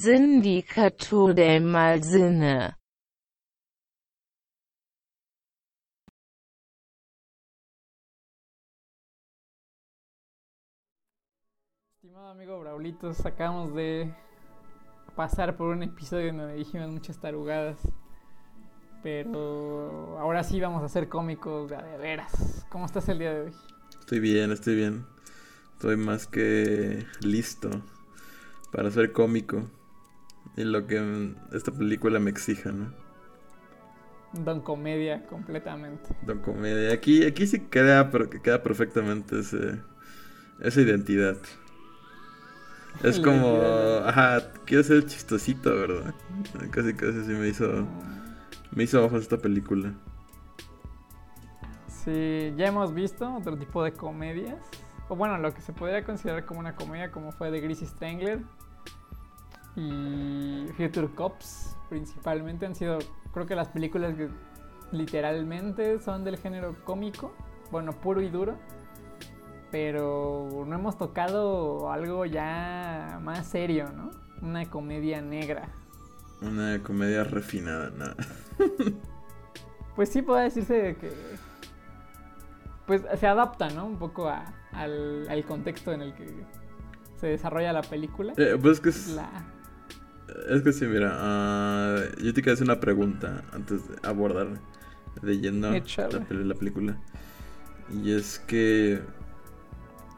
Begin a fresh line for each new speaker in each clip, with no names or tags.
sindicato del Malsinne.
Estimado amigo Braulitos, acabamos de pasar por un episodio donde dijimos muchas tarugadas. Pero ahora sí vamos a ser cómicos de veras. ¿Cómo estás el día de hoy?
Estoy bien, estoy bien. Estoy más que listo para ser cómico. Y lo que esta película me exija, ¿no?
Don Comedia, completamente.
Don Comedia. Aquí, aquí sí queda, pero que queda perfectamente ese, esa identidad. Es como, ajá, quiero ser chistosito, ¿verdad? Casi, casi sí me hizo, me hizo ojos esta película.
Sí, ya hemos visto otro tipo de comedias. O bueno, lo que se podría considerar como una comedia, como fue de Greasy Strangler y Future Cops, principalmente han sido, creo que las películas que literalmente son del género cómico, bueno, puro y duro pero no hemos tocado algo ya más serio, ¿no? Una comedia negra.
Una comedia refinada, nada.
pues sí puede decirse que pues se adapta, ¿no? Un poco al, contexto en el que se desarrolla la película.
Eh, pues es que es... Es que sí, mira, ah, yo te quiero hacer una pregunta antes de abordar leyendo la, la película. Y es que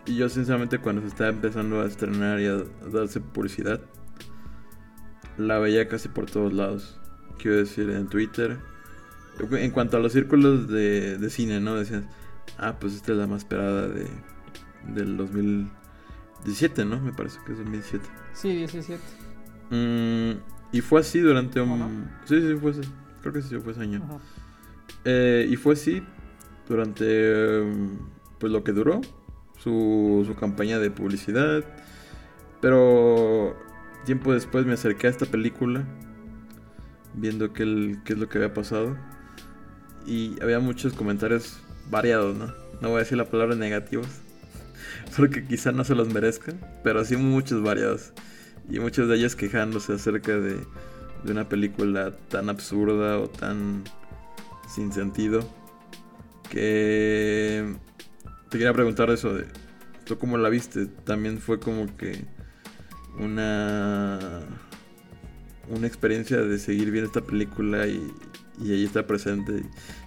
yo sinceramente cuando se estaba empezando a estrenar y a darse publicidad, la veía casi por todos lados. Quiero decir, en Twitter. En cuanto a los círculos de, cine, ¿no? Decían, ah, pues esta es la más esperada de, del 2017, ¿no? Me parece que es 2017.
Sí, 17.
Mm, y fue así durante un... Sí, sí, fue así. Creo que sí, fue ese año. Eh, y fue así durante... Pues lo que duró su, campaña de publicidad. Pero tiempo después me acerqué a esta película, viendo qué, qué es lo que había pasado. Y había muchos comentarios variados, ¿no? No voy a decir la palabra negativos, porque quizá no se los merezcan, pero sí muchos variados. Y muchos de ellos quejándose acerca de, de una película tan absurda o tan sin sentido que te quería preguntar eso de. ¿Tú cómo la viste? También fue como que una. Una experiencia de seguir viendo esta película y, y ahí está presente.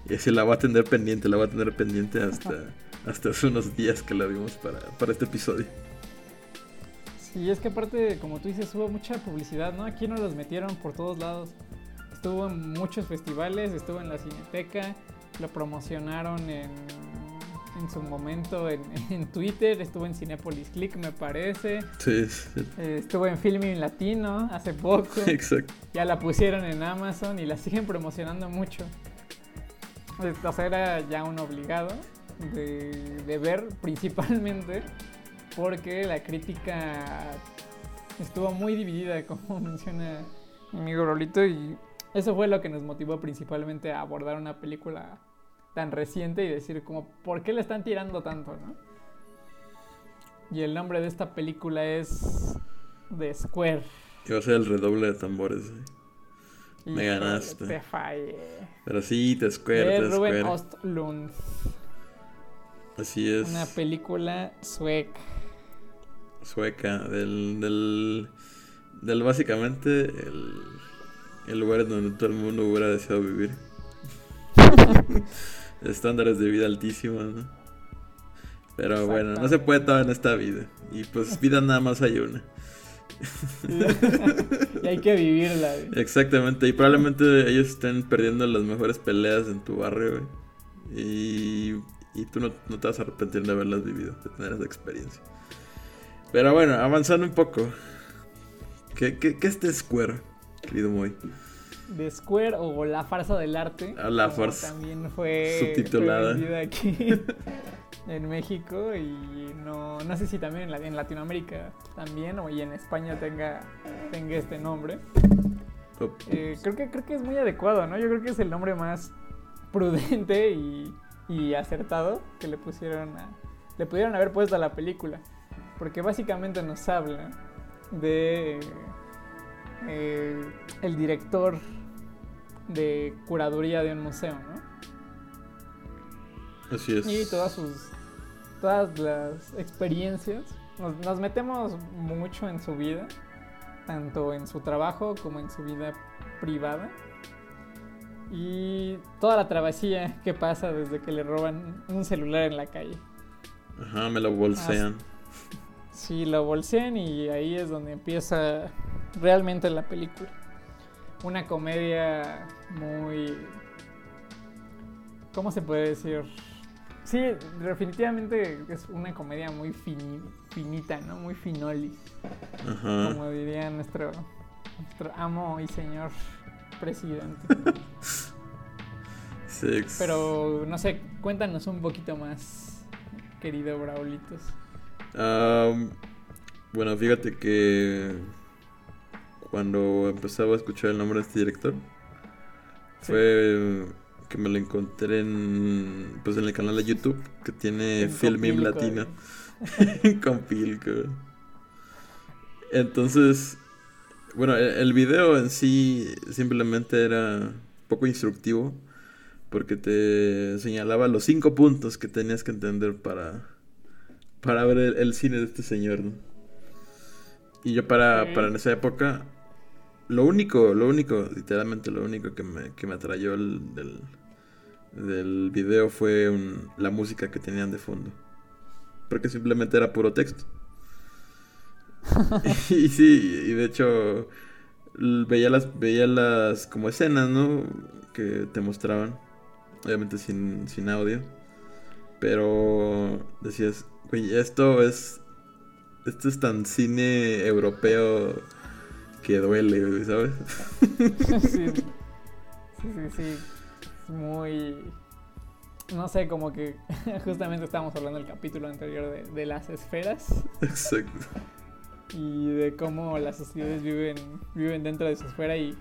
Y, así la va a tener pendiente, la va a tener pendiente hasta, hasta hace unos días que la vimos para, para este episodio.
Sí, es que aparte, como tú dices, hubo mucha publicidad, ¿no? Aquí nos los metieron por todos lados. Estuvo en muchos festivales, estuvo en la Cineteca, lo promocionaron en en su momento en, Twitter, estuvo en Cinepolis Click, me parece.
Sí,
eh, estuvo en Filming Latino hace poco.
Exacto.
Ya la pusieron en Amazon y la siguen promocionando mucho. O sea, era ya un obligado de, ver principalmente porque la crítica estuvo muy dividida, como menciona mi amigo Rolito, y eso fue lo que nos motivó principalmente a abordar una película tan reciente y decir como, ¿por qué le están tirando tanto, no? Y el nombre de esta película es The Square.
Iba a el redoble de tambores. ¿eh? Me ganaste.
Te fallé.
Pero sí, The Square,
de Ruben Ostlund.
Así es.
Una película sueca.
Sueca, del, del, del básicamente el, el lugar donde todo el mundo hubiera deseado vivir. estándares de vida altísimos, ¿no? Pero bueno, no se puede todo en esta vida. Y pues vida nada más hay una.
y hay que vivirla,
Exactamente, y probablemente ellos estén perdiendo las mejores peleas en tu barrio, Y, y tú no, te vas a arrepentir de haberlas vivido, de tener esa experiencia. Pero bueno, avanzando un poco. ¿Qué, qué, qué es este Square, querido Moy?
de Square o La farsa del arte.
Ah, la farsa.
También fue
subtitulada
aquí en México y no, no sé si también en, Latinoamérica también o y en España tenga, tenga este nombre. Eh, creo, que, creo que es muy adecuado, ¿no? Yo creo que es el nombre más prudente y, y acertado que le pusieron a, le pudieron haber puesto a la película. Porque básicamente nos habla de eh, el director de curaduría de un museo, ¿no?
Así es.
Y todas sus todas las experiencias. Nos, nos metemos mucho en su vida, tanto en su trabajo como en su vida privada. Y toda la travesía que pasa desde que le roban un celular en la calle.
Ajá, me lo bolsean.
Sí, lo bolsean y ahí es donde empieza realmente la película. Una comedia muy... ¿Cómo se puede decir? Sí, definitivamente es una comedia muy fini- finita, ¿no? Muy finolis.
Ajá.
Como diría nuestro, nuestro amo y señor presidente.
Six.
Pero, no sé, cuéntanos un poquito más, querido Braulitos.
Am, bueno, fíjate que cuando empezaba a escuchar el nombre de este director,
Sí.
fue que me lo encontré en, pues en el canal de YouTube que tiene
Copilco,
Latino
eh.
con Pilco. Entonces, bueno, el, el video en sí simplemente era poco instructivo porque te señalaba los cinco puntos que tenías que entender para, para ver el, el cine de este señor, ¿no? Y yo para, para en esa época, lo único, lo único, literalmente lo único que me, que me atrayó el- del, del video fue un- la música que tenían de fondo. Porque simplemente era puro texto. y sí, y de hecho veía las, veía las como escenas, ¿no? Que te mostraban. Obviamente sin, sin audio. Pero decías, güey, esto es. Esto es tan cine europeo que duele, ¿sabes?
sí, sí, sí, sí. Es muy. No sé, como que justamente estábamos hablando del capítulo anterior de, de las esferas
Exacto.
y de cómo las sociedades viven, viven dentro de su esfera y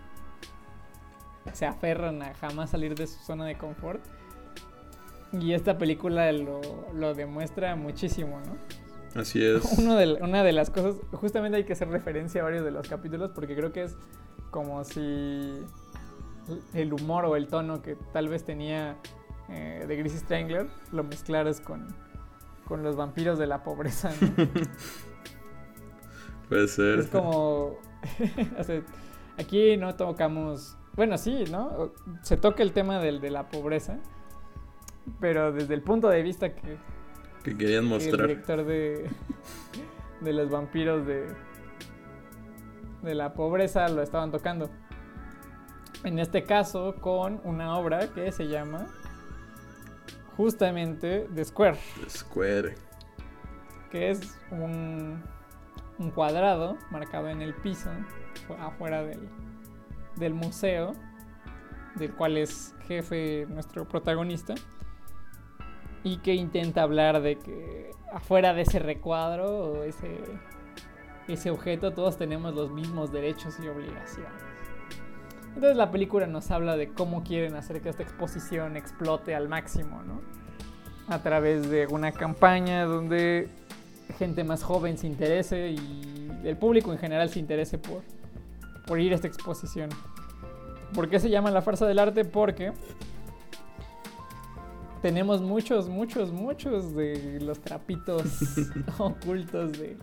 se aferran a jamás salir de su zona de confort. Y esta película lo, lo demuestra muchísimo, ¿no?
Así es.
Uno de, una de las cosas, justamente hay que hacer referencia a varios de los capítulos porque creo que es como si el humor o el tono que tal vez tenía eh, de Greasy Strangler lo mezclaras con, con los vampiros de la pobreza. ¿no?
Puede ser.
es como... o sea, aquí no tocamos... Bueno, sí, ¿no? Se toca el tema del, de la pobreza, pero desde el punto de vista que,
Que querían
el
mostrar.
director de, de los vampiros de, de la pobreza lo estaban tocando. En este caso con una obra que se llama justamente The Square,
Square.
que es un, un cuadrado marcado en el piso fu- afuera del, del museo, del cual es jefe nuestro protagonista, y que intenta hablar de que afuera de ese recuadro o ese, ese objeto todos tenemos los mismos derechos y obligaciones. Entonces la película nos habla de cómo quieren hacer que esta exposición explote al máximo, ¿no? A través de una campaña donde gente más joven se interese y el público en general se interese por, por ir a esta exposición. ¿Por qué se llama la farsa del arte? Porque tenemos muchos, muchos, muchos de los trapitos ocultos de,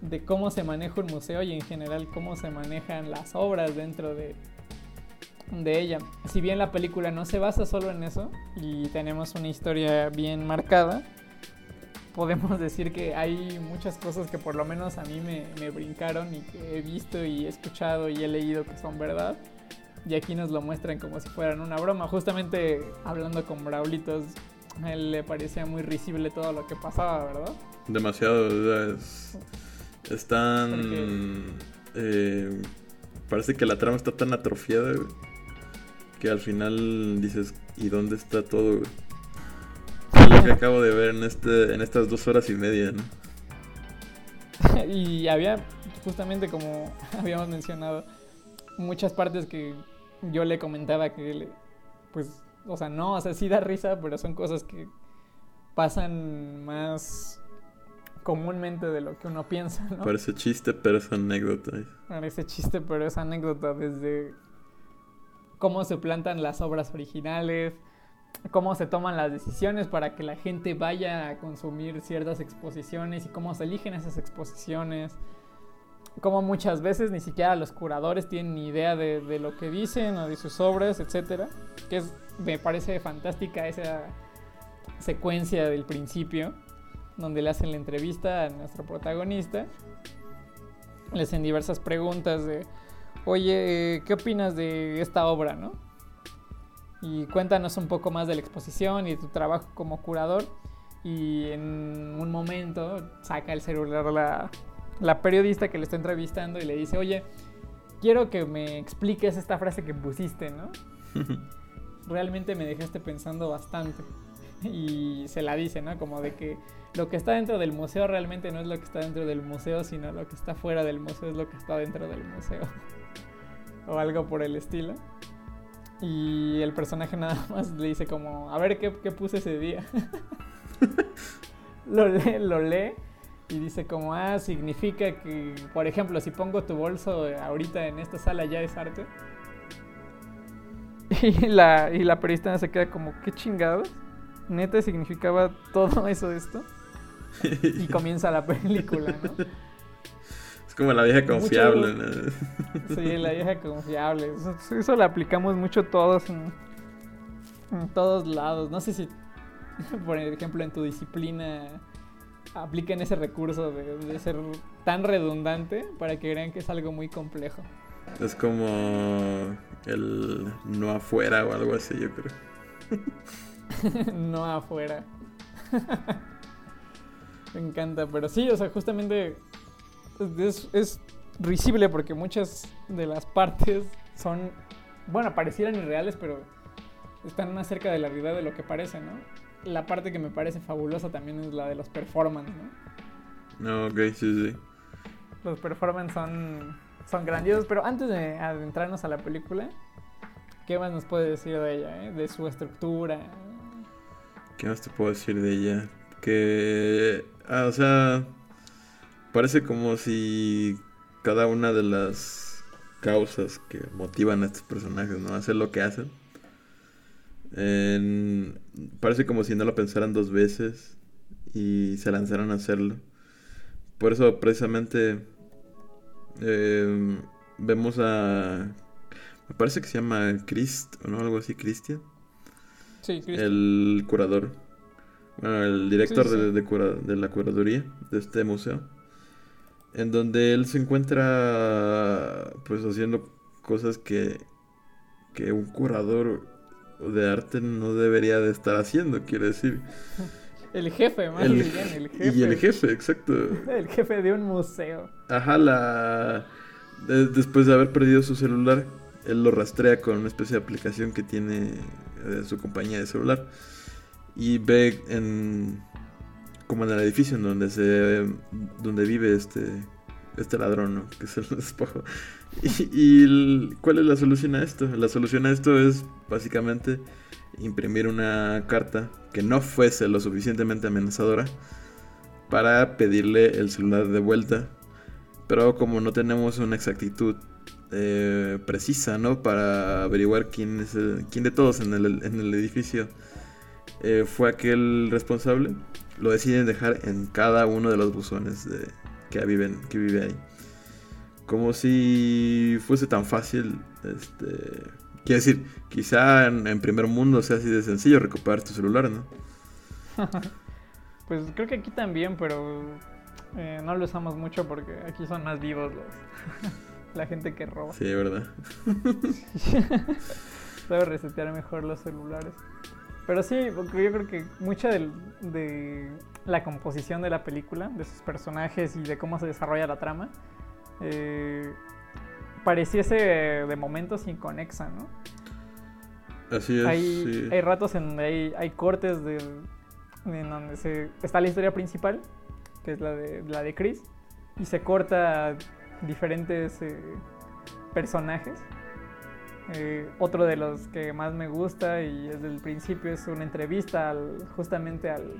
de cómo se maneja un museo y en general cómo se manejan las obras dentro de, de ella. Si bien la película no se basa solo en eso y tenemos una historia bien marcada, podemos decir que hay muchas cosas que por lo menos a mí me, me brincaron y que he visto y he escuchado y he leído que son verdad. Y aquí nos lo muestran como si fueran una broma. Justamente hablando con Braulitos, a él le parecía muy risible todo lo que pasaba, ¿verdad?
Demasiado. es, es tan.
Porque-
eh, parece que la trama está tan atrofiada, güey, Que al final dices, ¿y dónde está todo, güey? Es lo que acabo de ver en, este, en estas dos horas y media, ¿no?
y había, justamente como habíamos mencionado, muchas partes que yo le comentaba que pues o sea, no, o sea, sí da risa, pero son cosas que pasan más comúnmente de lo que uno piensa, ¿no?
Parece chiste, pero es anécdota.
Parece chiste, pero es anécdota desde cómo se plantan las obras originales, cómo se toman las decisiones para que la gente vaya a consumir ciertas exposiciones y cómo se eligen esas exposiciones. Como muchas veces ni siquiera los curadores tienen ni idea de, de lo que dicen o de sus obras, etcétera. Que es, me parece fantástica esa secuencia del principio, donde le hacen la entrevista a nuestro protagonista. Le hacen diversas preguntas de, oye, ¿qué opinas de esta obra, no? Y cuéntanos un poco más de la exposición y de tu trabajo como curador. Y en un momento saca el celular la, la periodista que le está entrevistando y le dice, oye, quiero que me expliques esta frase que pusiste, ¿no? Realmente me dejaste pensando bastante. Y se la dice, ¿no? Como de que lo que está dentro del museo realmente no es lo que está dentro del museo, sino lo que está fuera del museo es lo que está dentro del museo. o algo por el estilo. Y el personaje nada más le dice como, a ver qué, qué puse ese día. lo, lee, lo lee y dice como, ah, significa que, por ejemplo, si pongo tu bolso ahorita en esta sala ya es arte. Y la, y la periodista se queda como, ¿qué chingados? Neta significaba todo eso esto. Y comienza la película, ¿no?
Es como la vieja confiable.
Mucho... ¿no? Sí, la vieja confiable. Eso, eso, lo aplicamos mucho todos en, en todos lados. No sé si, por ejemplo, en tu disciplina apliquen ese recurso de, de, ser tan redundante para que crean que es algo muy complejo.
Es como el no afuera o algo así, yo creo.
no afuera. Me encanta, pero sí, o sea, justamente es, es, risible porque muchas de las partes son, bueno, parecieran irreales, pero están más cerca de la realidad de lo que parece, ¿no? La parte que me parece fabulosa también es la de los performance, ¿no?
No, ok, sí, sí.
Los performance son, son grandiosos, pero antes de adentrarnos a la película, ¿qué más nos puede decir de ella, eh? De su estructura.
¿Qué más te puedo decir de ella? Que, ah, o sea, parece como si cada una de las causas que motivan a estos personajes, ¿no? A hacer lo que hacen en, parece como si no lo pensaran dos veces y se lanzaran a hacerlo. Por eso precisamente eh, vemos a... Me parece que se llama Christ, o no, algo así, Christian.
Sí, Christian.
El curador. Bueno, el director sí, sí. De, de, cura, de la curaduría de este museo. En donde él se encuentra pues haciendo cosas que, que un curador de arte no debería de estar haciendo, quiero decir.
El jefe, más el, bien, el jefe.
Y el jefe, exacto.
El jefe de un museo.
Ajá, la... De, después de haber perdido su celular, él lo rastrea con una especie de aplicación que tiene de su compañía de celular. Y ve en... Como en el edificio en donde se... Donde vive este... Este ladrón, ¿no? Que es el despojo. Y, y cuál es la solución a esto? La solución a esto es básicamente imprimir una carta que no fuese lo suficientemente amenazadora para pedirle el celular de vuelta. Pero como no tenemos una exactitud eh, precisa, ¿no? Para averiguar quién es el, quién de todos en el, en el edificio eh, fue aquel responsable, lo deciden dejar en cada uno de los buzones de, que, viven, que vive ahí como si fuese tan fácil, este, quiero decir, quizá en, en, primer mundo sea así de sencillo recuperar tu celular, ¿no?
pues creo que aquí también, pero eh, no lo usamos mucho porque aquí son más vivos los la gente que roba.
Sí, verdad.
Debo resetear mejor los celulares. Pero sí, porque yo creo que mucha de, de la composición de la película, de sus personajes y de cómo se desarrolla la trama, eh, pareciese de momentos inconexa, ¿no?
Así es.
Hay,
sí.
hay ratos en donde hay, hay cortes de, en donde se, está la historia principal, que es la de, la de Chris, y se corta diferentes eh, personajes Eh, otro de los que más me gusta y desde el principio es una entrevista justamente al,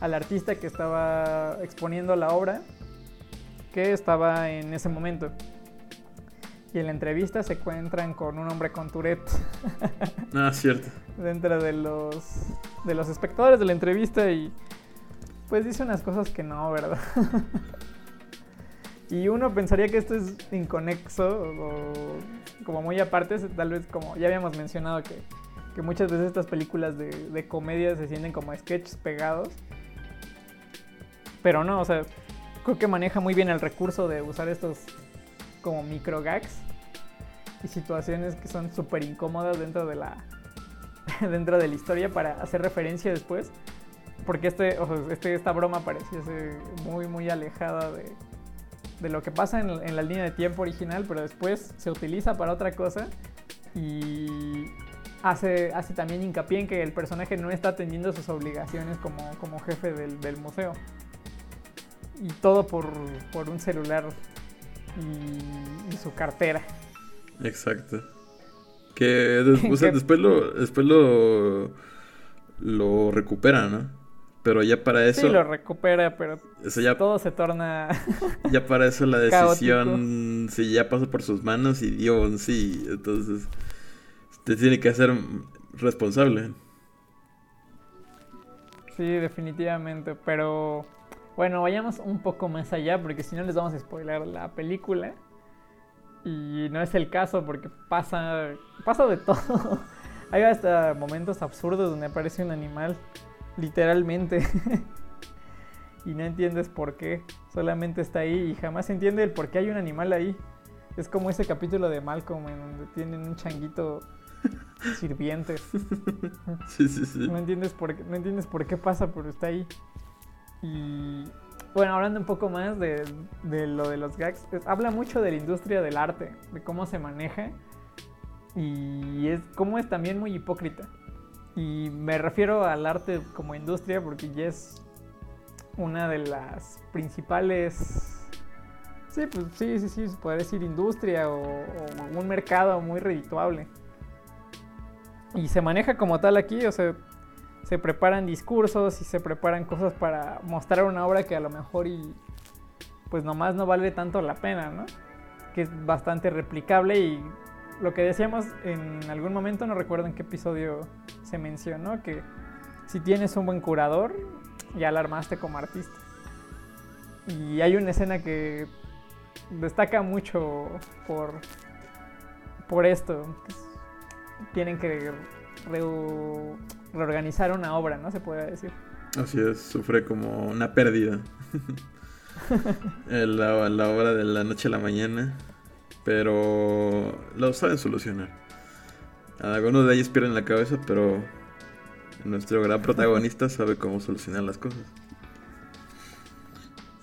al artista que estaba exponiendo la obra, que estaba en ese momento. Y en la entrevista se encuentran con un hombre con Tourette.
Ah, cierto.
Dentro de los, de los espectadores de la entrevista y pues dice unas cosas que no, ¿verdad? y uno pensaría que esto es inconexo o como muy aparte, tal vez como ya habíamos mencionado que, que muchas veces estas películas de, de comedia se sienten como sketches pegados. Pero no, o sea, creo que maneja muy bien el recurso de usar estos como micro gags y situaciones que son súper incómodas dentro de la dentro de la historia para hacer referencia después. Porque este, este esta broma pareciese muy muy alejada de, de lo que pasa en, en, la línea de tiempo original pero después se utiliza para otra cosa y hace, hace también hincapié en que el personaje no está atendiendo sus obligaciones como, como jefe del, del museo y todo por, por un celular y, su cartera.
Exacto. Que después, después lo después lo lo recupera, ¿no? Pero ya para eso.
Sí, lo recupera, pero ya, todo se torna.
ya para eso la decisión. Si ya pasó por sus manos y Dios, sí. Entonces. Te tiene que hacer responsable.
Sí, definitivamente. Pero. Bueno, vayamos un poco más allá porque si no les vamos a spoiler la película. Y no es el caso porque pasa, pasa de todo. Hay hasta momentos absurdos donde aparece un animal, literalmente. y no entiendes por qué. Solamente está ahí y jamás entiende el por qué hay un animal ahí. Es como ese capítulo de Malcolm en donde tienen un changuito sirviente.
Sí, sí, sí.
No entiendes por qué, no entiendes por qué pasa, pero está ahí. Y bueno, hablando un poco más de, lo de los gags, habla mucho de la industria del arte, de cómo se maneja y es cómo es también muy hipócrita. Y me refiero al arte como industria porque ya es una de las principales... Sí, pues sí, sí, sí, se puede decir industria o, o un mercado muy redituable. Y se maneja como tal aquí, o sea, se preparan discursos y se preparan cosas para mostrar una obra que a lo mejor y pues nomás no vale tanto la pena, ¿no? Que es bastante replicable y lo que decíamos en algún momento, no recuerdo en qué episodio se mencionó, que si tienes un buen curador, ya la armaste como artista. Y hay una escena que destaca mucho por, por esto. Tienen que reorganizar una obra, ¿no? Se puede decir.
Así es, sufre como una pérdida. la, la, obra de la noche a la mañana. Pero lo saben solucionar. Algunos de ellos pierden la cabeza, pero nuestro gran protagonista sabe cómo solucionar las cosas.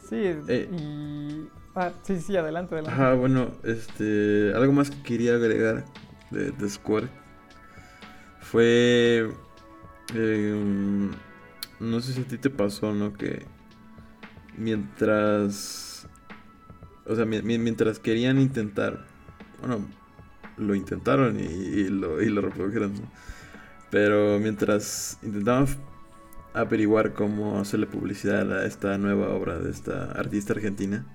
Sí, eh, y... Ah, sí, sí, adelante, adelante.
Ajá, bueno, este... Algo más que quería agregar de, de Square fue eh, no sé si a ti te pasó, ¿no? Que mientras... O sea, mientras querían intentar... Bueno, lo intentaron y, lo, y lo reprodujeron, Pero mientras intentaban averiguar cómo hacerle publicidad a esta nueva obra de esta artista argentina,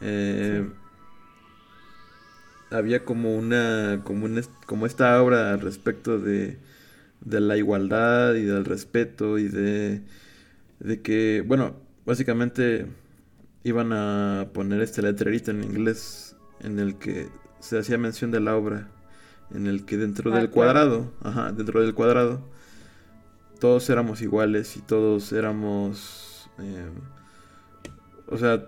eh, había como una, como una, como esta obra al respecto de de la igualdad y del respeto y de, de que, bueno, básicamente iban a poner este letrerito en inglés en el que se hacía mención de la obra, en el que dentro ah, del cuadrado, ajá, dentro del cuadrado, todos éramos iguales y todos éramos, em, o sea,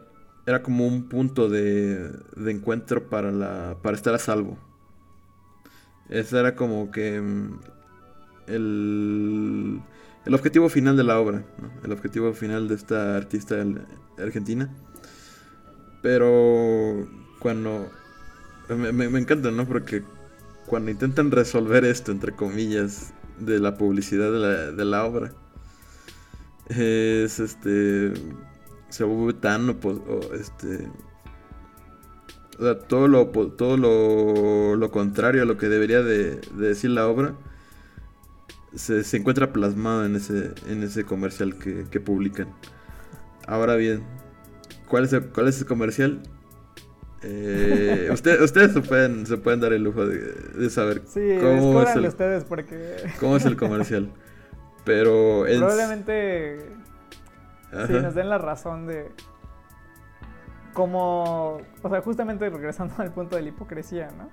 era como un punto de, de encuentro para, la, para estar a salvo. Esa era como que em, el, el objetivo final de la obra, el objetivo final de esta artista argentina. Pero cuando... Me, encanta, ¿no? Porque cuando intentan resolver esto, entre comillas, de la publicidad de la, de la obra, es este... Se vuelve tan... O, este, todo lo, todo lo, contrario a lo que debería de, decir la obra se, encuentra plasmado en ese, en ese comercial que, publican. Ahora bien, ¿cuál es el, cuál es el comercial? Eh, ustedes se pueden, se pueden dar el lujo de, saber
cómo, es el, ustedes porque...
cómo es el comercial. Pero
probablemente sí, nos den la razón de cómo, o sea, justamente regresando al punto de la hipocresía, ¿no?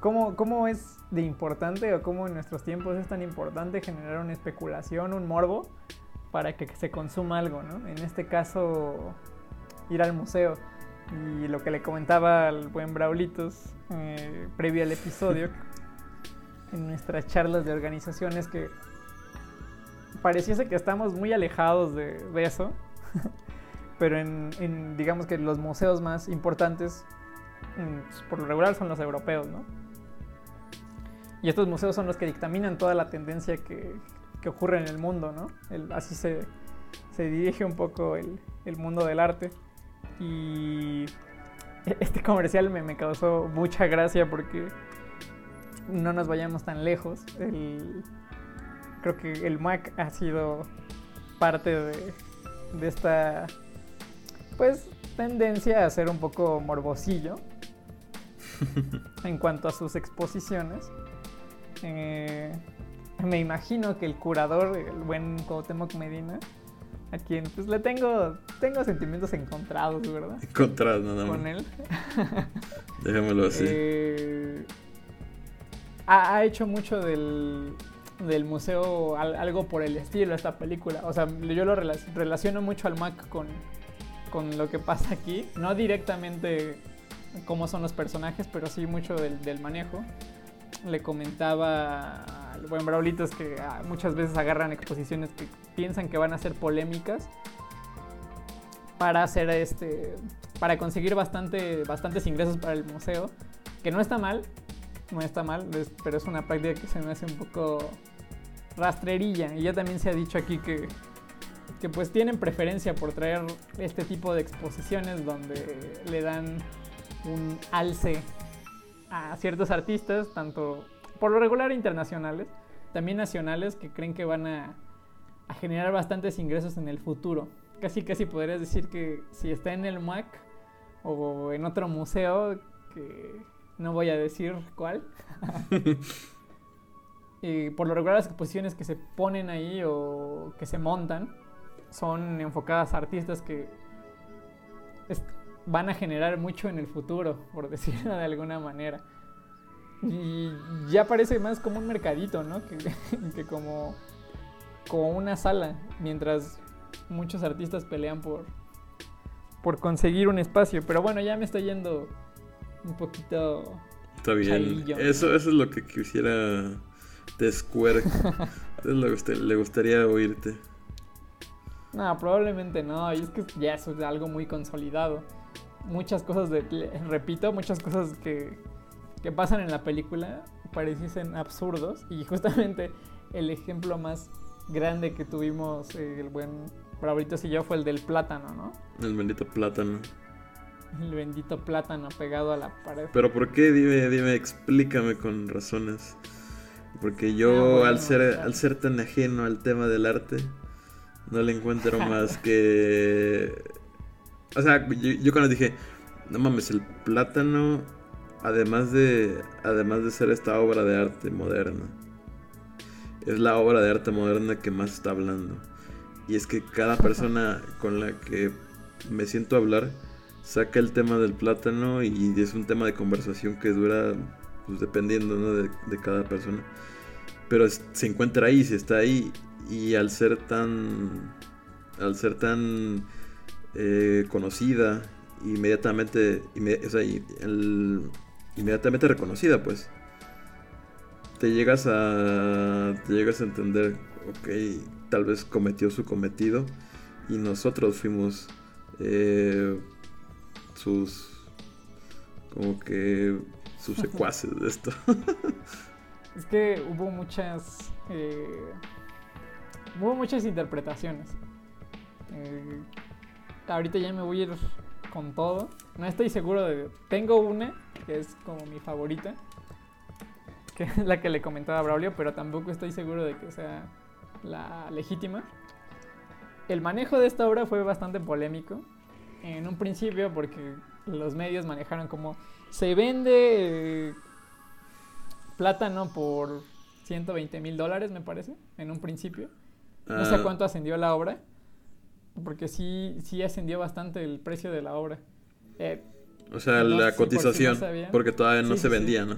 ¿Cómo, ¿Cómo es de importante o cómo en nuestros tiempos es tan importante generar una especulación, un morbo, para que se consuma algo, ¿no? En este caso, ir al museo. Y lo que le comentaba al buen Braulitos eh, previo al episodio, en nuestras charlas de organizaciones, que pareciese que estamos muy alejados de, eso, pero en, digamos que los museos más importantes, mm, por lo regular, son los europeos, ¿no? Y estos museos son los que dictaminan toda la tendencia que, ocurre en el mundo, ¿no? así se, dirige un poco el, el mundo del arte. Y este comercial me, me, causó mucha gracia porque no nos vayamos tan lejos. creo que el Mac ha sido parte de, de esta pues tendencia a ser un poco morbosillo en cuanto a sus exposiciones. Eh, me imagino que el curador, el buen Cuauhtémoc Medina, a quien pues le tengo tengo sentimientos encontrados, ¿verdad?
Encontrados nada
más. Con él.
Dejémoslo así.
Eh, ha, hecho mucho del, del museo algo por el estilo esta película. O sea, yo lo relaciono mucho al Mac con, con lo que pasa aquí. No directamente cómo son los personajes, pero sí mucho del, del manejo. Le comentaba al buen Braulitos que ah, muchas veces agarran exposiciones que piensan que van a ser polémicas para hacer este para conseguir bastante bastantes ingresos para el museo que no está mal no está mal pero es una práctica que se me hace un poco rastrerilla. Y ya también se ha dicho aquí que que pues tienen preferencia por traer este tipo de exposiciones donde le dan un alce a ciertos artistas tanto por lo regular internacionales también nacionales que creen que van a a generar bastantes ingresos en el futuro. Casi, casi podrías decir que si está en el MAC o en otro museo, que no voy a decir cuál, y por lo regular las exposiciones que se ponen ahí o que se montan son enfocadas a artistas que van a generar mucho en el futuro, por decirlo de alguna manera. Y ya parece más como un mercadito, ¿no? Que, que como como una sala, mientras muchos artistas pelean por, por conseguir un espacio. Pero bueno, ya me estoy yendo un poquito.
Está bien. Eso, eso es lo que quisiera descuer. es lo que le gustaría oírte.
No, probablemente no. Y es que ya eso es algo muy consolidado. Muchas cosas, de, repito, muchas cosas que, que pasan en la película pareciesen absurdos. Y justamente el ejemplo más grande que tuvimos eh, el buen Bravitos y yo fue el del plátano, ¿no?
El bendito plátano.
El bendito plátano pegado a la pared.
Pero ¿por qué? Dime, dime, explícame con razones. Porque yo, ah, al, ser, al ser tan ajeno al tema del arte, no le encuentro más que... O sea, yo, yo, cuando dije, no mames, el plátano, además de, además de ser esta obra de arte moderna, es la obra de arte moderna que más está hablando. Y es que cada persona con la que me siento a hablar saca el tema del plátano y es un tema de conversación que dura, pues dependiendo de, cada persona. Pero se encuentra ahí, se está ahí. Y al ser tan. Al ser tan eh, conocida, inmediatamente. inmediatamente reconocida, pues te llegas a te llegas a entender, ok, tal vez cometió su cometido y nosotros fuimos eh, sus como que sus secuaces de esto.
es que hubo muchas eh, hubo muchas interpretaciones. Eh, ahorita ya me voy a ir con todo. No estoy seguro de... Tengo una que es como mi favorita, que es la que le comentaba a Braulio, pero tampoco estoy seguro de que sea la legítima. El manejo de esta obra fue bastante polémico en un principio porque los medios manejaron como se vende eh, plátano por 120 mil dólares, me parece, en un principio. No sé
Ah.
cuánto ascendió la obra, porque sí, sí ascendió bastante el precio de la obra. Eh,
O sea,
No
la
por no
cotización. porque todavía no
Sí,
se
sí.
vendía, ¿no?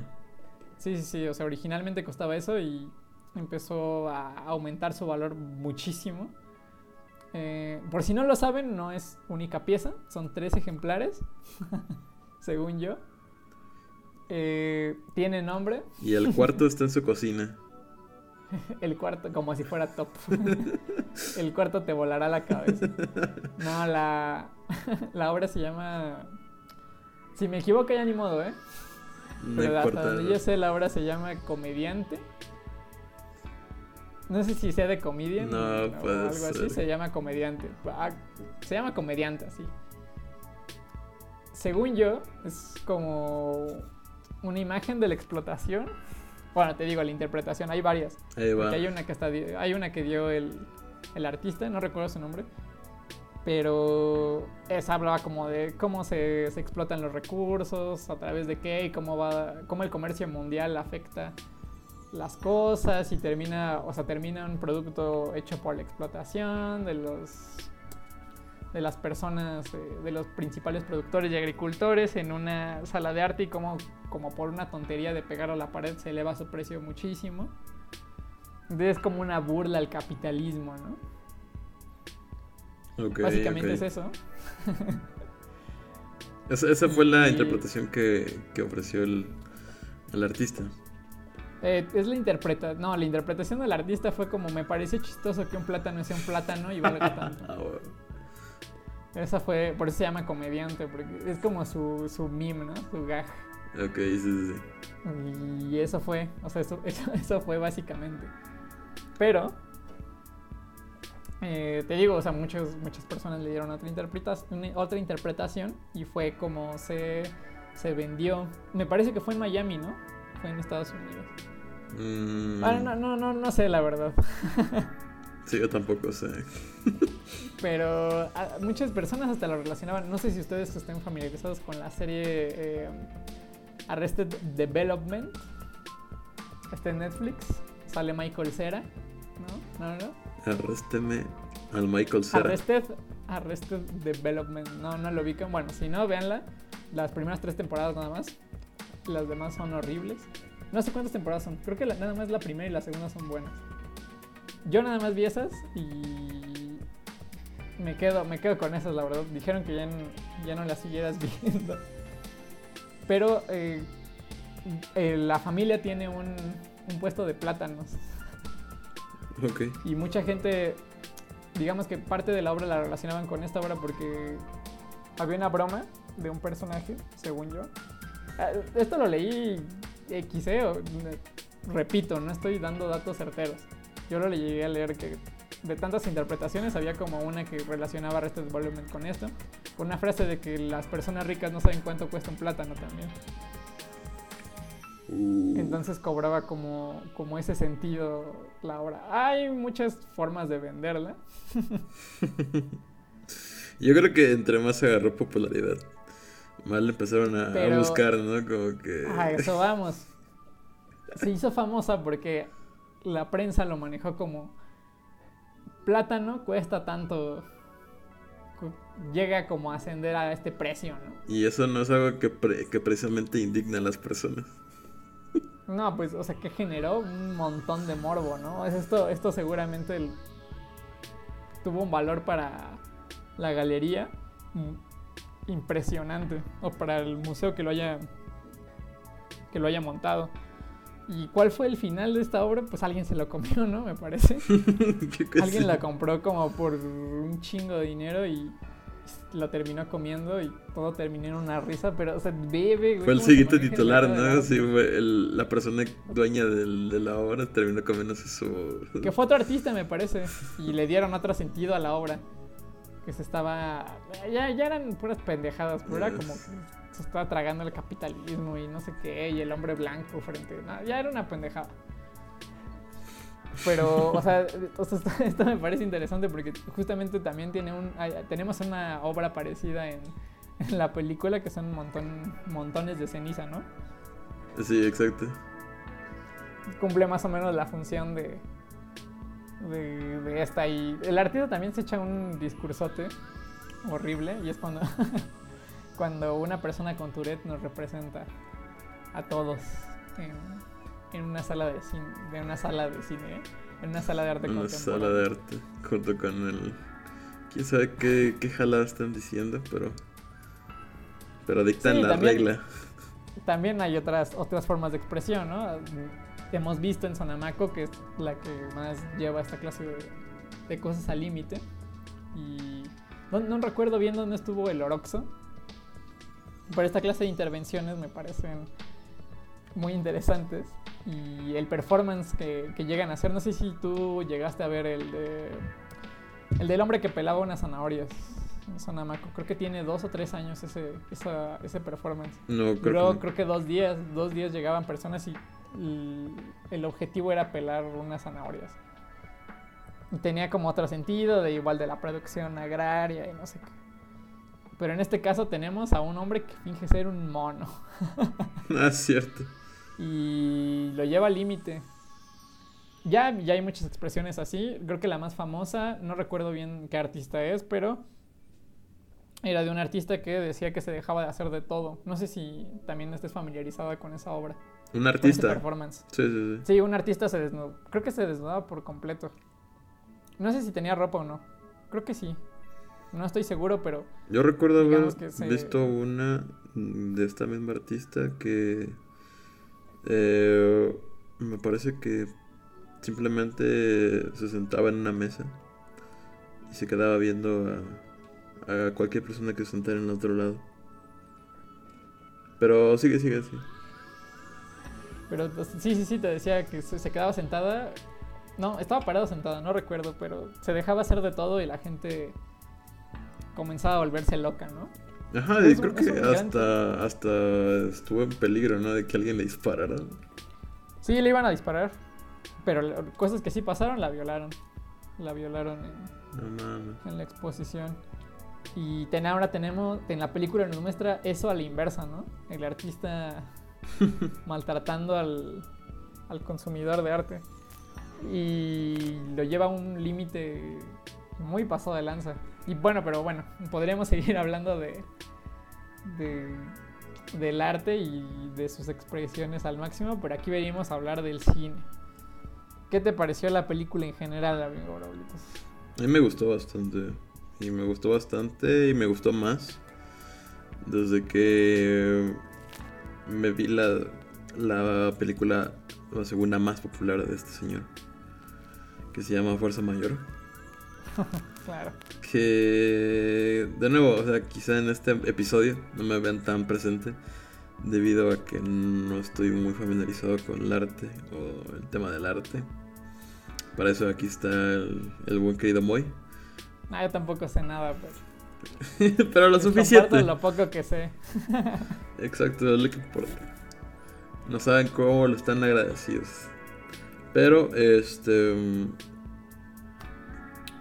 sí, sí, sí, o sea, originalmente costaba eso y empezó a aumentar su valor muchísimo. Eh, por si no lo saben, no es única pieza, son tres ejemplares, según yo. Eh, tiene nombre,
Y el cuarto está en su cocina.
El cuarto, como si fuera top. El cuarto te volará la cabeza. No, la, la obra se llama. Si me equivoco, ya ni modo, ¿eh?
No
Pero hasta donde yo sé, la obra se llama Comediante. No sé si sea de comedian
No,
o algo así. Se llama Comediante. Ah, Se llama Comediante, así. Según yo, es como una imagen de la explotación. Bueno, te digo, la interpretación, hay varias.
Ahí va.
Hay una que está hay una que dio el, el artista, no recuerdo su nombre. Pero esa hablaba como de cómo se, se explotan los recursos, a través de qué y cómo va, cómo el comercio mundial afecta las cosas y termina, o sea, termina un producto hecho por la explotación de los de las personas, eh, de los principales productores y agricultores en una sala de arte y como, como por una tontería de pegar a la pared se eleva su precio muchísimo. Entonces es como una burla al capitalismo, ¿no?
Ok,
Básicamente es eso.
Esa, esa fue la
Y-
interpretación que, que ofreció el, el artista.
Eh, es la interpretación, no, la interpretación del artista fue como me parece chistoso que un plátano sea un plátano y valga tanto. Esa fue, por eso se llama comediante, porque es como su, su meme, ¿no? Su gag.
Ok, sí, sí, sí.
Y eso fue, o sea, eso, eso, eso fue básicamente. Pero, eh, te digo, o sea, muchos, muchas personas le dieron otra, interpretación otra interpretación y fue como se, se vendió. Me parece que fue en Miami, ¿no? Fue en Estados Unidos.
Mm,
Ah, no, no, no, no sé la verdad.
Sí, yo tampoco sé.
Pero ah, muchas personas hasta lo relacionaban. No sé si ustedes estén familiarizados con la serie eh, Arrested Development. Está en Netflix. Sale Michael Cera. ¿No? No, no.
Arrésteme al Michael Cera.
Arrested, Arrested Development. No, no lo ubican. Bueno, si no, véanla. Las primeras tres temporadas nada más. Las demás son horribles. No sé cuántas temporadas son. Creo que la- nada más la primera y la segunda son buenas. Yo nada más vi esas y me quedo, me quedo con esas, la verdad. Dijeron que ya, ya no las siguieras viendo. Pero eh, eh, la familia tiene un, un puesto de plátanos.
Ok.
Y mucha gente, digamos que parte de la obra la relacionaban con esta obra porque había una broma de un personaje, según yo. Ah, Esto lo leí o- repito, no estoy dando datos certeros. Yo lo llegué a leer que de tantas interpretaciones había como una que relacionaba Arrested Development con esto. Con una frase de que las personas ricas no saben cuánto cuesta un plátano también.
Uh,
Entonces cobraba como, como ese sentido la obra. Hay muchas formas de venderla.
Yo creo que entre más agarró popularidad, más le empezaron a, buscar, ¿no? Como que.
A eso vamos. Se hizo famosa porque la prensa lo manejó como plátano cuesta tanto, llega como a ascender a este precio, ¿no?
Y eso no es algo que, pre- que precisamente indigna a las personas.
No, pues, o sea, que generó un montón de morbo, ¿no? Es esto, esto seguramente el- tuvo un valor para la galería impresionante, o para el museo que lo haya que lo haya montado. ¿Y cuál fue el final de esta obra? Pues alguien se lo comió, ¿no? Me parece. Alguien la compró como por un chingo de dinero y lo terminó comiendo y todo terminó en una risa, pero, o sea, bebe, güey.
Fue el siguiente titular, ¿no? Sí, fue el- la persona dueña del- de la obra terminó comiéndose su.
Que fue otro artista, me parece. Y le dieron otro sentido a la obra. que se estaba. Ya, ya eran puras pendejadas, pero era como se estaba tragando el capitalismo y no sé qué, y el hombre blanco frente. nada ya era una pendejada. Pero, o sea, esto, me parece interesante porque justamente también tiene un, tenemos una obra parecida en, la película que son montón, montones de ceniza, ¿no?
Sí, exacto.
Cumple más o menos la función de, de, esta. Y el artista también se echa un discursote horrible y es cuando, cuando una persona con Tourette nos representa a todos en, una sala de cine, de una sala de cine, ¿eh? en una sala de arte
una sala de arte junto con el quién sabe qué, qué jalada están diciendo, pero pero dictan la regla.
También hay otras otras formas de expresión, ¿no? hemos visto en Sonamaco, que es la que más lleva esta clase de, cosas al límite. Y no, recuerdo bien dónde estuvo el Oroxo, pero esta clase de intervenciones me parecen muy interesantes. Y el performance que, llegan a hacer, no sé si tú llegaste a ver el de. El del hombre que pelaba unas zanahorias en Sonamaco. Creo que tiene dos o tres años ese, ese performance.
No, creo,
creo que dos días, dos días llegaban personas y el objetivo era pelar unas zanahorias. Tenía como otro sentido, de igual de la producción agraria y no sé qué. Pero en este caso tenemos a un hombre que finge ser un mono.
ah, cierto.
Y lo lleva al límite. Ya, ya hay muchas expresiones así. Creo que la más famosa, no recuerdo bien qué artista es, pero era de un artista que decía que se dejaba de hacer de todo. No sé si también estés familiarizada con esa obra.
Un artista.
Performance.
Sí, sí, sí.
Sí, un artista se desnudó. Creo que se desnudaba por completo. No sé si tenía ropa o no. Creo que sí. No estoy seguro, pero.
Yo recuerdo haber visto una de esta misma artista que. Eh, me parece que simplemente se sentaba en una mesa y se quedaba viendo a, a cualquier persona que se sentara en el otro lado. Pero sigue, sigue, sigue.
Pero pues, sí, sí, sí, te decía que se, quedaba sentada. No, estaba parada sentada, no recuerdo, pero se dejaba hacer de todo y la gente comenzaba a volverse loca, ¿no?
Ajá, y creo que hasta, hasta estuvo en peligro, ¿no? De que alguien le disparara.
Sí, le iban a disparar. Pero cosas que sí pasaron, la violaron. La violaron en, en la exposición. Y ten, ahora tenemos, en la película nos muestra eso a la inversa, ¿no? El artista maltratando al, consumidor de arte. Y lo lleva a un límite muy pasado de lanza. Y bueno, pero bueno, podríamos seguir hablando de, del arte y de sus expresiones al máximo, pero aquí venimos a hablar del cine. ¿Qué te pareció la película en general, amigo
A mí me gustó bastante. Y me gustó bastante y me gustó más. Desde que me vi la, la película, la segunda más popular de este señor, que se llama Fuerza Mayor.
claro.
Que, de nuevo, o sea, quizá en este episodio no me vean tan presente debido a que no estoy muy familiarizado con el arte o el tema del arte. Para eso aquí está el, buen querido Moy.
No, yo tampoco sé nada, pero...
Pero lo suficiente.
lo poco que sé.
Exacto, lo que importa. No saben cómo lo están agradecidos. Pero, este.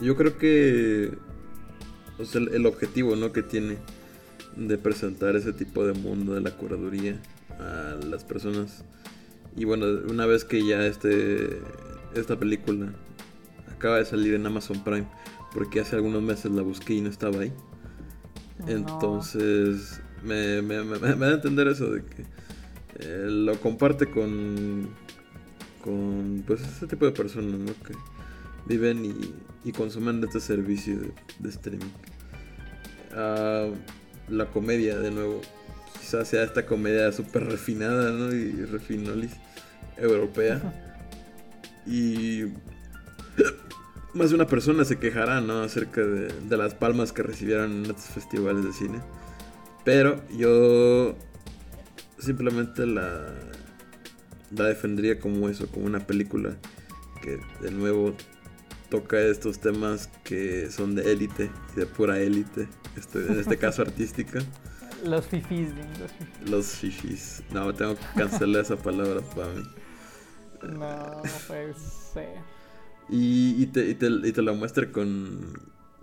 Yo creo que. O sea, el, objetivo, ¿no? Que tiene de presentar ese tipo de mundo de la curaduría a las personas. Y bueno, una vez que ya este, esta película acaba de salir en Amazon Prime, porque hace algunos meses la busqué y no estaba ahí. Entonces, me, me, da a entender eso de que eh, lo comparte con, con pues ese tipo de personas, ¿no? Que viven y, consumen este servicio de, streaming. Ah, la comedia, de nuevo, quizás sea esta comedia súper refinada, ¿no? Y refinolis europea. Y más de una persona se quejará, ¿no? Acerca de, las palmas que recibieron en estos festivales de cine. Pero yo simplemente la, la defendería como eso, como una película que de nuevo toca estos temas que son de élite, de pura élite, este, en este caso artística.
Los fifis, los fifis.
Los fifis. No, tengo que cancelar esa palabra para mí.
No, pues ser.
Y, y, te, y, te, y te lo muestra con,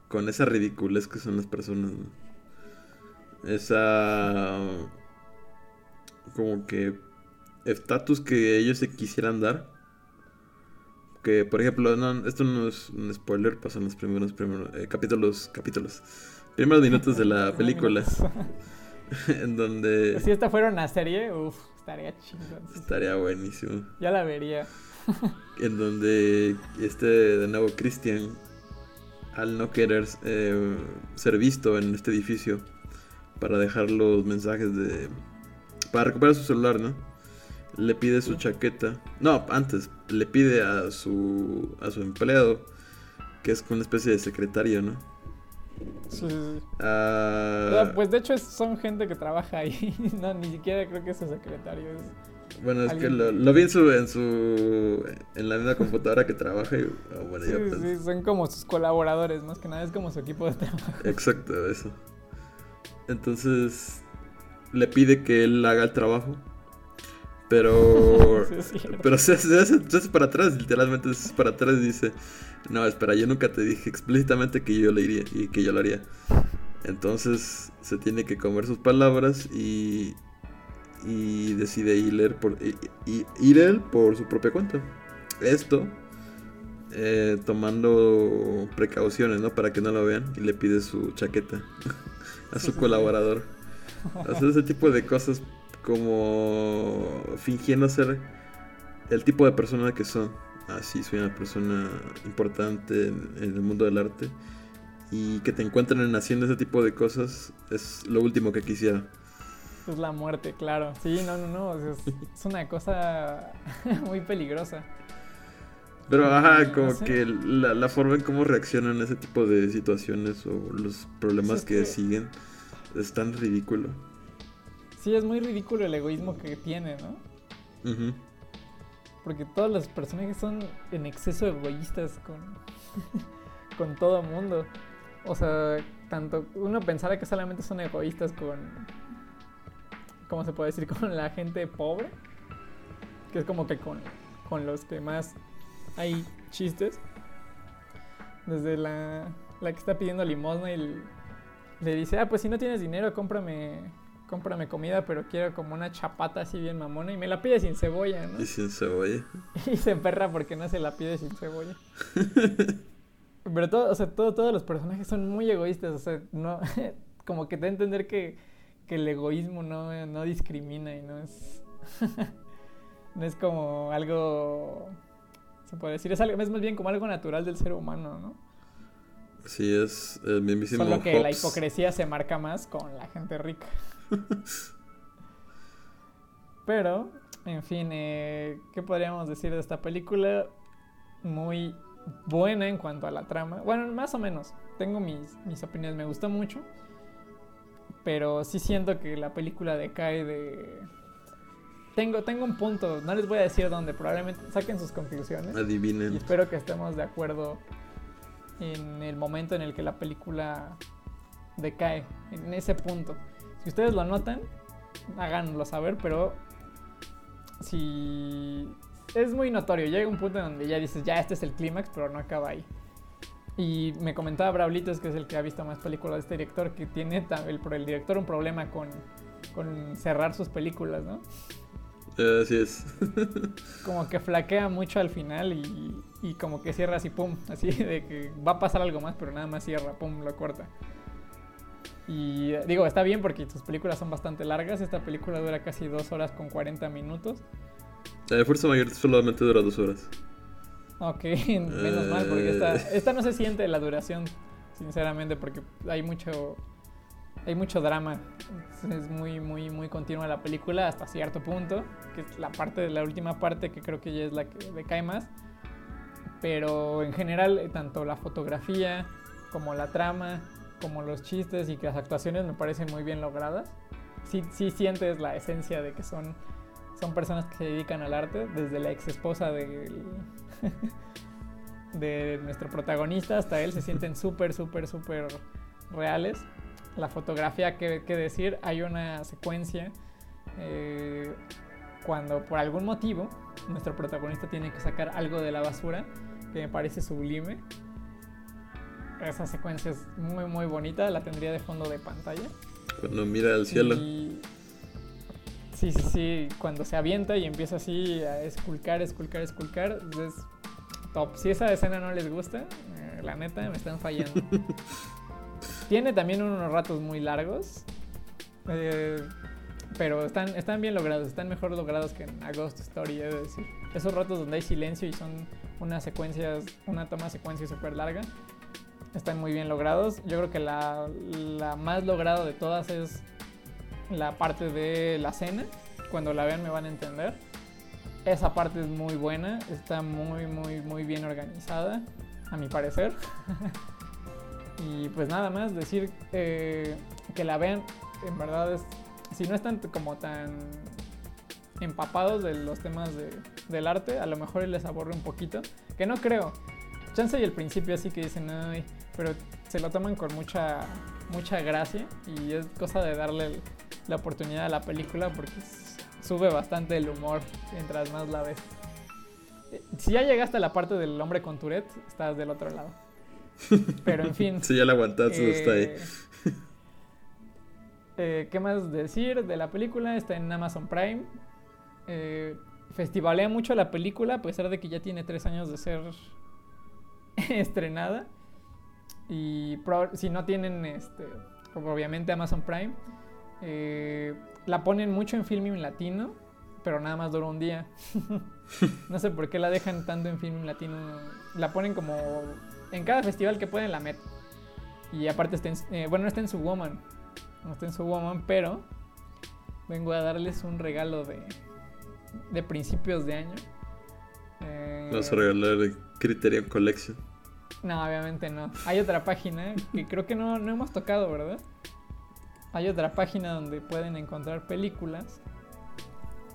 con esa ridiculez que son las personas. Esa. Como que. Estatus que ellos se quisieran dar. Que, por ejemplo, no, esto no es un spoiler, pasan los primeros, primeros eh, capítulos, capítulos, primeros minutos de la película. en donde...
Si esta fuera una serie, uff, estaría chingón.
Estaría buenísimo.
Ya la vería.
en donde este, de nuevo, Christian, al no querer eh, ser visto en este edificio, para dejar los mensajes de... Para recuperar su celular, ¿no? Le pide su chaqueta. No, antes, le pide a su, a su empleado, que es una especie de secretario, ¿no?
Sí, ah, pues de hecho son gente que trabaja ahí. no, ni siquiera creo que es el secretario.
bueno, es que lo, vi en su, en su. en la misma computadora que trabaja y. Ah, bueno,
sí, sí, son como sus colaboradores, más que nada es como su equipo de trabajo.
Exacto, eso. Entonces. Le pide que él haga el trabajo. Pero. pero se, hace, para atrás, literalmente se hace para atrás y dice: No, espera, yo nunca te dije explícitamente que yo lo iría y que yo lo haría. Entonces se tiene que comer sus palabras y. Y decide ir, por, ir él por su propia cuenta. Esto. Eh, tomando precauciones, ¿no? Para que no lo vean. Y le pide su chaqueta a su colaborador. Hacer ese tipo de cosas como fingiendo ser el tipo de persona que son. Así, soy una persona importante en, el mundo del arte. Y que te encuentren haciendo ese tipo de cosas es lo último que quisiera.
Es la muerte, claro. Sí, no, no, no. Es, una cosa muy peligrosa.
Pero, ajá, como que la, forma en cómo reaccionan a ese tipo de situaciones o los problemas que, que siguen es tan ridículo.
Sí, es muy ridículo el egoísmo que tiene, ¿no? Porque todos los personajes son en exceso egoístas con, con todo mundo. O sea, tanto uno pensara que solamente son egoístas con. ¿Cómo se puede decir? Con la gente pobre. Que es como que con, con los que más hay chistes. Desde la, la que está pidiendo limosna y le dice: Ah, pues si no tienes dinero, cómprame cómprame comida, pero quiero como una chapata así bien mamona y me la pide sin cebolla, ¿no?
Y sin cebolla.
y se perra porque no se la pide sin cebolla. pero todo, o sea, todo, todos los personajes son muy egoístas, o sea, no, como que te da a entender que, que el egoísmo no, no discrimina y no es, no es como algo, se puede decir, es, algo, es más bien como algo natural del ser humano, ¿no?
Sí, es el mismísimo
Solo que la hipocresía se marca más con la gente rica. Pero, en fin, eh, ¿qué podríamos decir de esta película? Muy buena en cuanto a la trama. Bueno, más o menos. Tengo mis, mis opiniones, me gusta mucho. Pero sí siento que la película decae de... Tengo, tengo un punto, no les voy a decir dónde, probablemente saquen sus conclusiones.
Adivinen.
Y espero que estemos de acuerdo en el momento en el que la película decae, en ese punto. Si ustedes lo notan, háganlo saber, pero si es muy notorio, llega un punto en donde ya dices, ya este es el clímax, pero no acaba ahí. Y me comentaba Braulitos, que es el que ha visto más películas de este director, que tiene el, el director un problema con, con cerrar sus películas, ¿no?
Así es.
como que flaquea mucho al final y, y, como que cierra así, pum, así de que va a pasar algo más, pero nada más cierra, pum, lo corta. Y digo, está bien porque sus películas son bastante largas. Esta película dura casi dos horas con 40 minutos.
La Fuerza Mayor solamente dura dos horas.
Ok, menos mal, porque esta, eh. esta no se siente la duración, sinceramente, porque hay mucho hay mucho drama. Es muy, muy, muy continua la película hasta cierto punto. Que es la parte de la última parte que creo que ya es la que decae más. Pero en general, eh, tanto la fotografía como la trama como los chistes y que las actuaciones me parecen muy bien logradas. Sí, sí sientes la esencia de que son, son personas que se dedican al arte, desde la ex esposa del, de nuestro protagonista hasta él se sienten súper, súper, súper reales. La fotografía, que, decir, hay una secuencia eh, cuando por algún motivo nuestro protagonista tiene que sacar algo de la basura que me parece sublime. Esa secuencia es muy muy bonita, la tendría de fondo de pantalla.
Cuando mira al cielo.
Sí, sí, sí, cuando se avienta y empieza así a esculcar, esculcar, esculcar, es top. Si esa escena no les gusta, eh, la neta me están fallando. Tiene también unos ratos muy largos. Eh, pero están, están bien logrados, están mejor logrados que en A Ghost Story, es decir. Esos ratos donde hay silencio y son unas secuencias, una toma secuencia súper larga, están muy bien logrados. Yo creo que la, la más lograda de todas es la parte de la cena. Cuando la vean me van a entender. Esa parte es muy buena, está muy, muy, muy bien organizada, a mi parecer. y pues nada más, decir eh, que la vean, en verdad es si no están como tan empapados de los temas del arte, a lo mejor les aburre un poquito. Que no creo. Chance y el principio así que dicen, ay, pero se lo toman con mucha, mucha gracia y es cosa de darle la oportunidad a la película porque sube bastante el humor mientras más la ves. Eh, si ya llegaste a la parte del hombre con Tourette, estás del otro lado. Pero en fin.
Si ya la aguantaste, está ahí. Eh,
eh, ¿Qué más decir de la película? Está en Amazon Prime. Eh, festivalea mucho la película, a pesar de que ya tiene tres años de ser estrenada. Y si no tienen, este, obviamente, Amazon Prime, eh, la ponen mucho en Filming Latino, pero nada más dura un día. no sé por qué la dejan tanto en Filming Latino. La ponen como en cada festival que pueden la meten. Y aparte, en, bueno, está en su Woman no está en su pero vengo a darles un regalo de, de principios de año.
Eh, Vas a regalar Criterion Collection.
No, obviamente no. Hay otra página que creo que no, no hemos tocado, ¿verdad? Hay otra página donde pueden encontrar películas.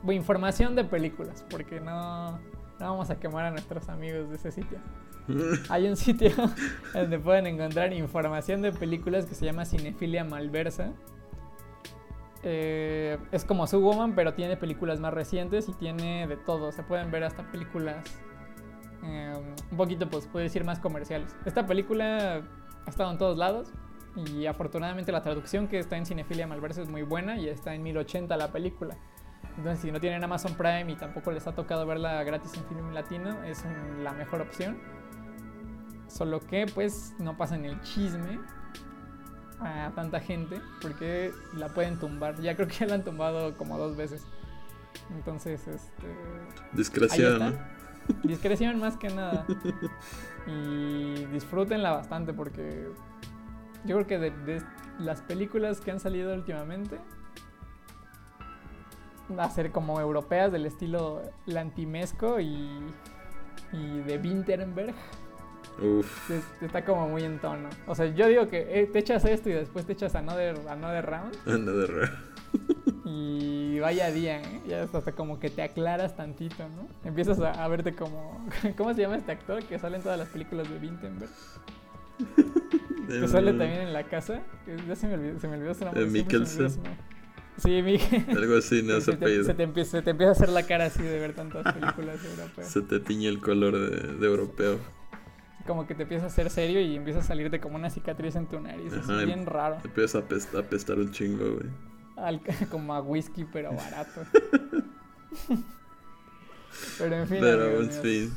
O información de películas, porque no, no vamos a quemar a nuestros amigos de ese sitio. Hay un sitio donde pueden encontrar información de películas que se llama Cinefilia Malversa. Eh, es como su Woman, pero tiene películas más recientes y tiene de todo. Se pueden ver hasta películas eh, un poquito, pues puede decir, más comerciales. Esta película ha estado en todos lados y afortunadamente la traducción que está en Cinefilia Malversa es muy buena y está en 1080 la película. Entonces, si no tienen Amazon Prime y tampoco les ha tocado verla gratis en film latino, es la mejor opción. Solo que pues no pasen el chisme a tanta gente porque la pueden tumbar. Ya creo que ya la han tumbado como dos veces. Entonces, este...
Discreción, ¿no?
Discreción más que nada. Y disfrútenla bastante porque yo creo que de, las películas que han salido últimamente, va a ser como europeas del estilo Lantimesco y, y de Winterberg Uf. Está como muy en tono. O sea, yo digo que eh, te echas esto y después te echas another, another round.
Another round.
Y vaya día, ¿eh? Ya hasta como que te aclaras tantito, ¿no? Empiezas a, verte como... ¿Cómo se llama este actor que sale en todas las películas de Vintenberg? que sale también en la casa. Ya se me olvidó, se me olvidó su nombre.
Mikkelsen.
Sí, Miguel.
Algo así, no se, te,
se, te empieza, se te empieza a hacer la cara así de ver tantas películas europeas.
Se te tiñe el color de, de europeo
como que te empieza a hacer serio y empieza a salirte como una cicatriz en tu nariz. es bien raro.
Empieza a apestar, a apestar un chingo, güey.
como a whisky, pero barato. pero en fin.
Pero en fin.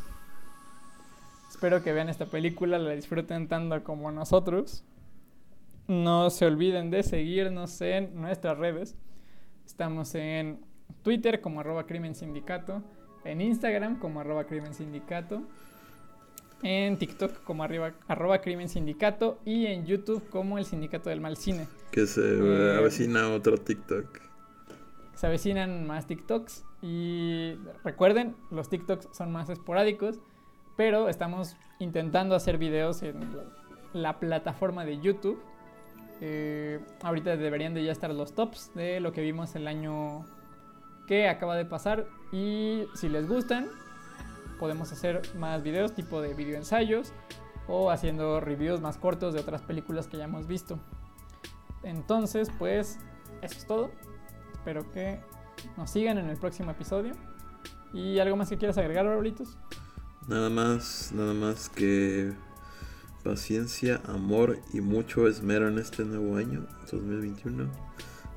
Espero que vean esta película, la disfruten tanto como nosotros. No se olviden de seguirnos en nuestras redes. Estamos en Twitter como arroba crimen sindicato, en Instagram como arroba crimen sindicato en TikTok como arriba, arroba crimen sindicato y en YouTube como el sindicato del mal cine.
Que se eh, avecina otro TikTok.
Se avecinan más TikToks y recuerden, los TikToks son más esporádicos, pero estamos intentando hacer videos en la plataforma de YouTube. Eh, ahorita deberían de ya estar los tops de lo que vimos el año que acaba de pasar y si les gustan podemos hacer más videos tipo de video ensayos o haciendo reviews más cortos de otras películas que ya hemos visto. Entonces, pues eso es todo. Espero que nos sigan en el próximo episodio. ¿Y algo más que quieras agregar, Barbolitos?
Nada más, nada más que paciencia, amor y mucho esmero en este nuevo año, 2021.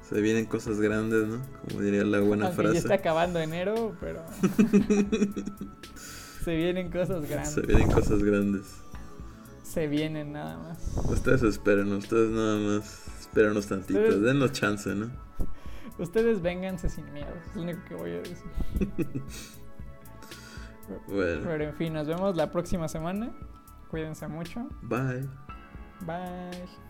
Se vienen cosas grandes, ¿no? Como diría la buena
Aunque
frase.
Ya está acabando enero, pero. se vienen cosas grandes.
Se vienen cosas grandes.
Se vienen nada más.
Ustedes esperen, ustedes nada más. Espérenos tantito,
Ustedes-
denos chance, ¿no?
Ustedes vénganse sin miedo. Es lo único que voy a decir.
Bueno,
Pero en fin, nos vemos la próxima semana. Cuídense mucho.
bye.
Bye.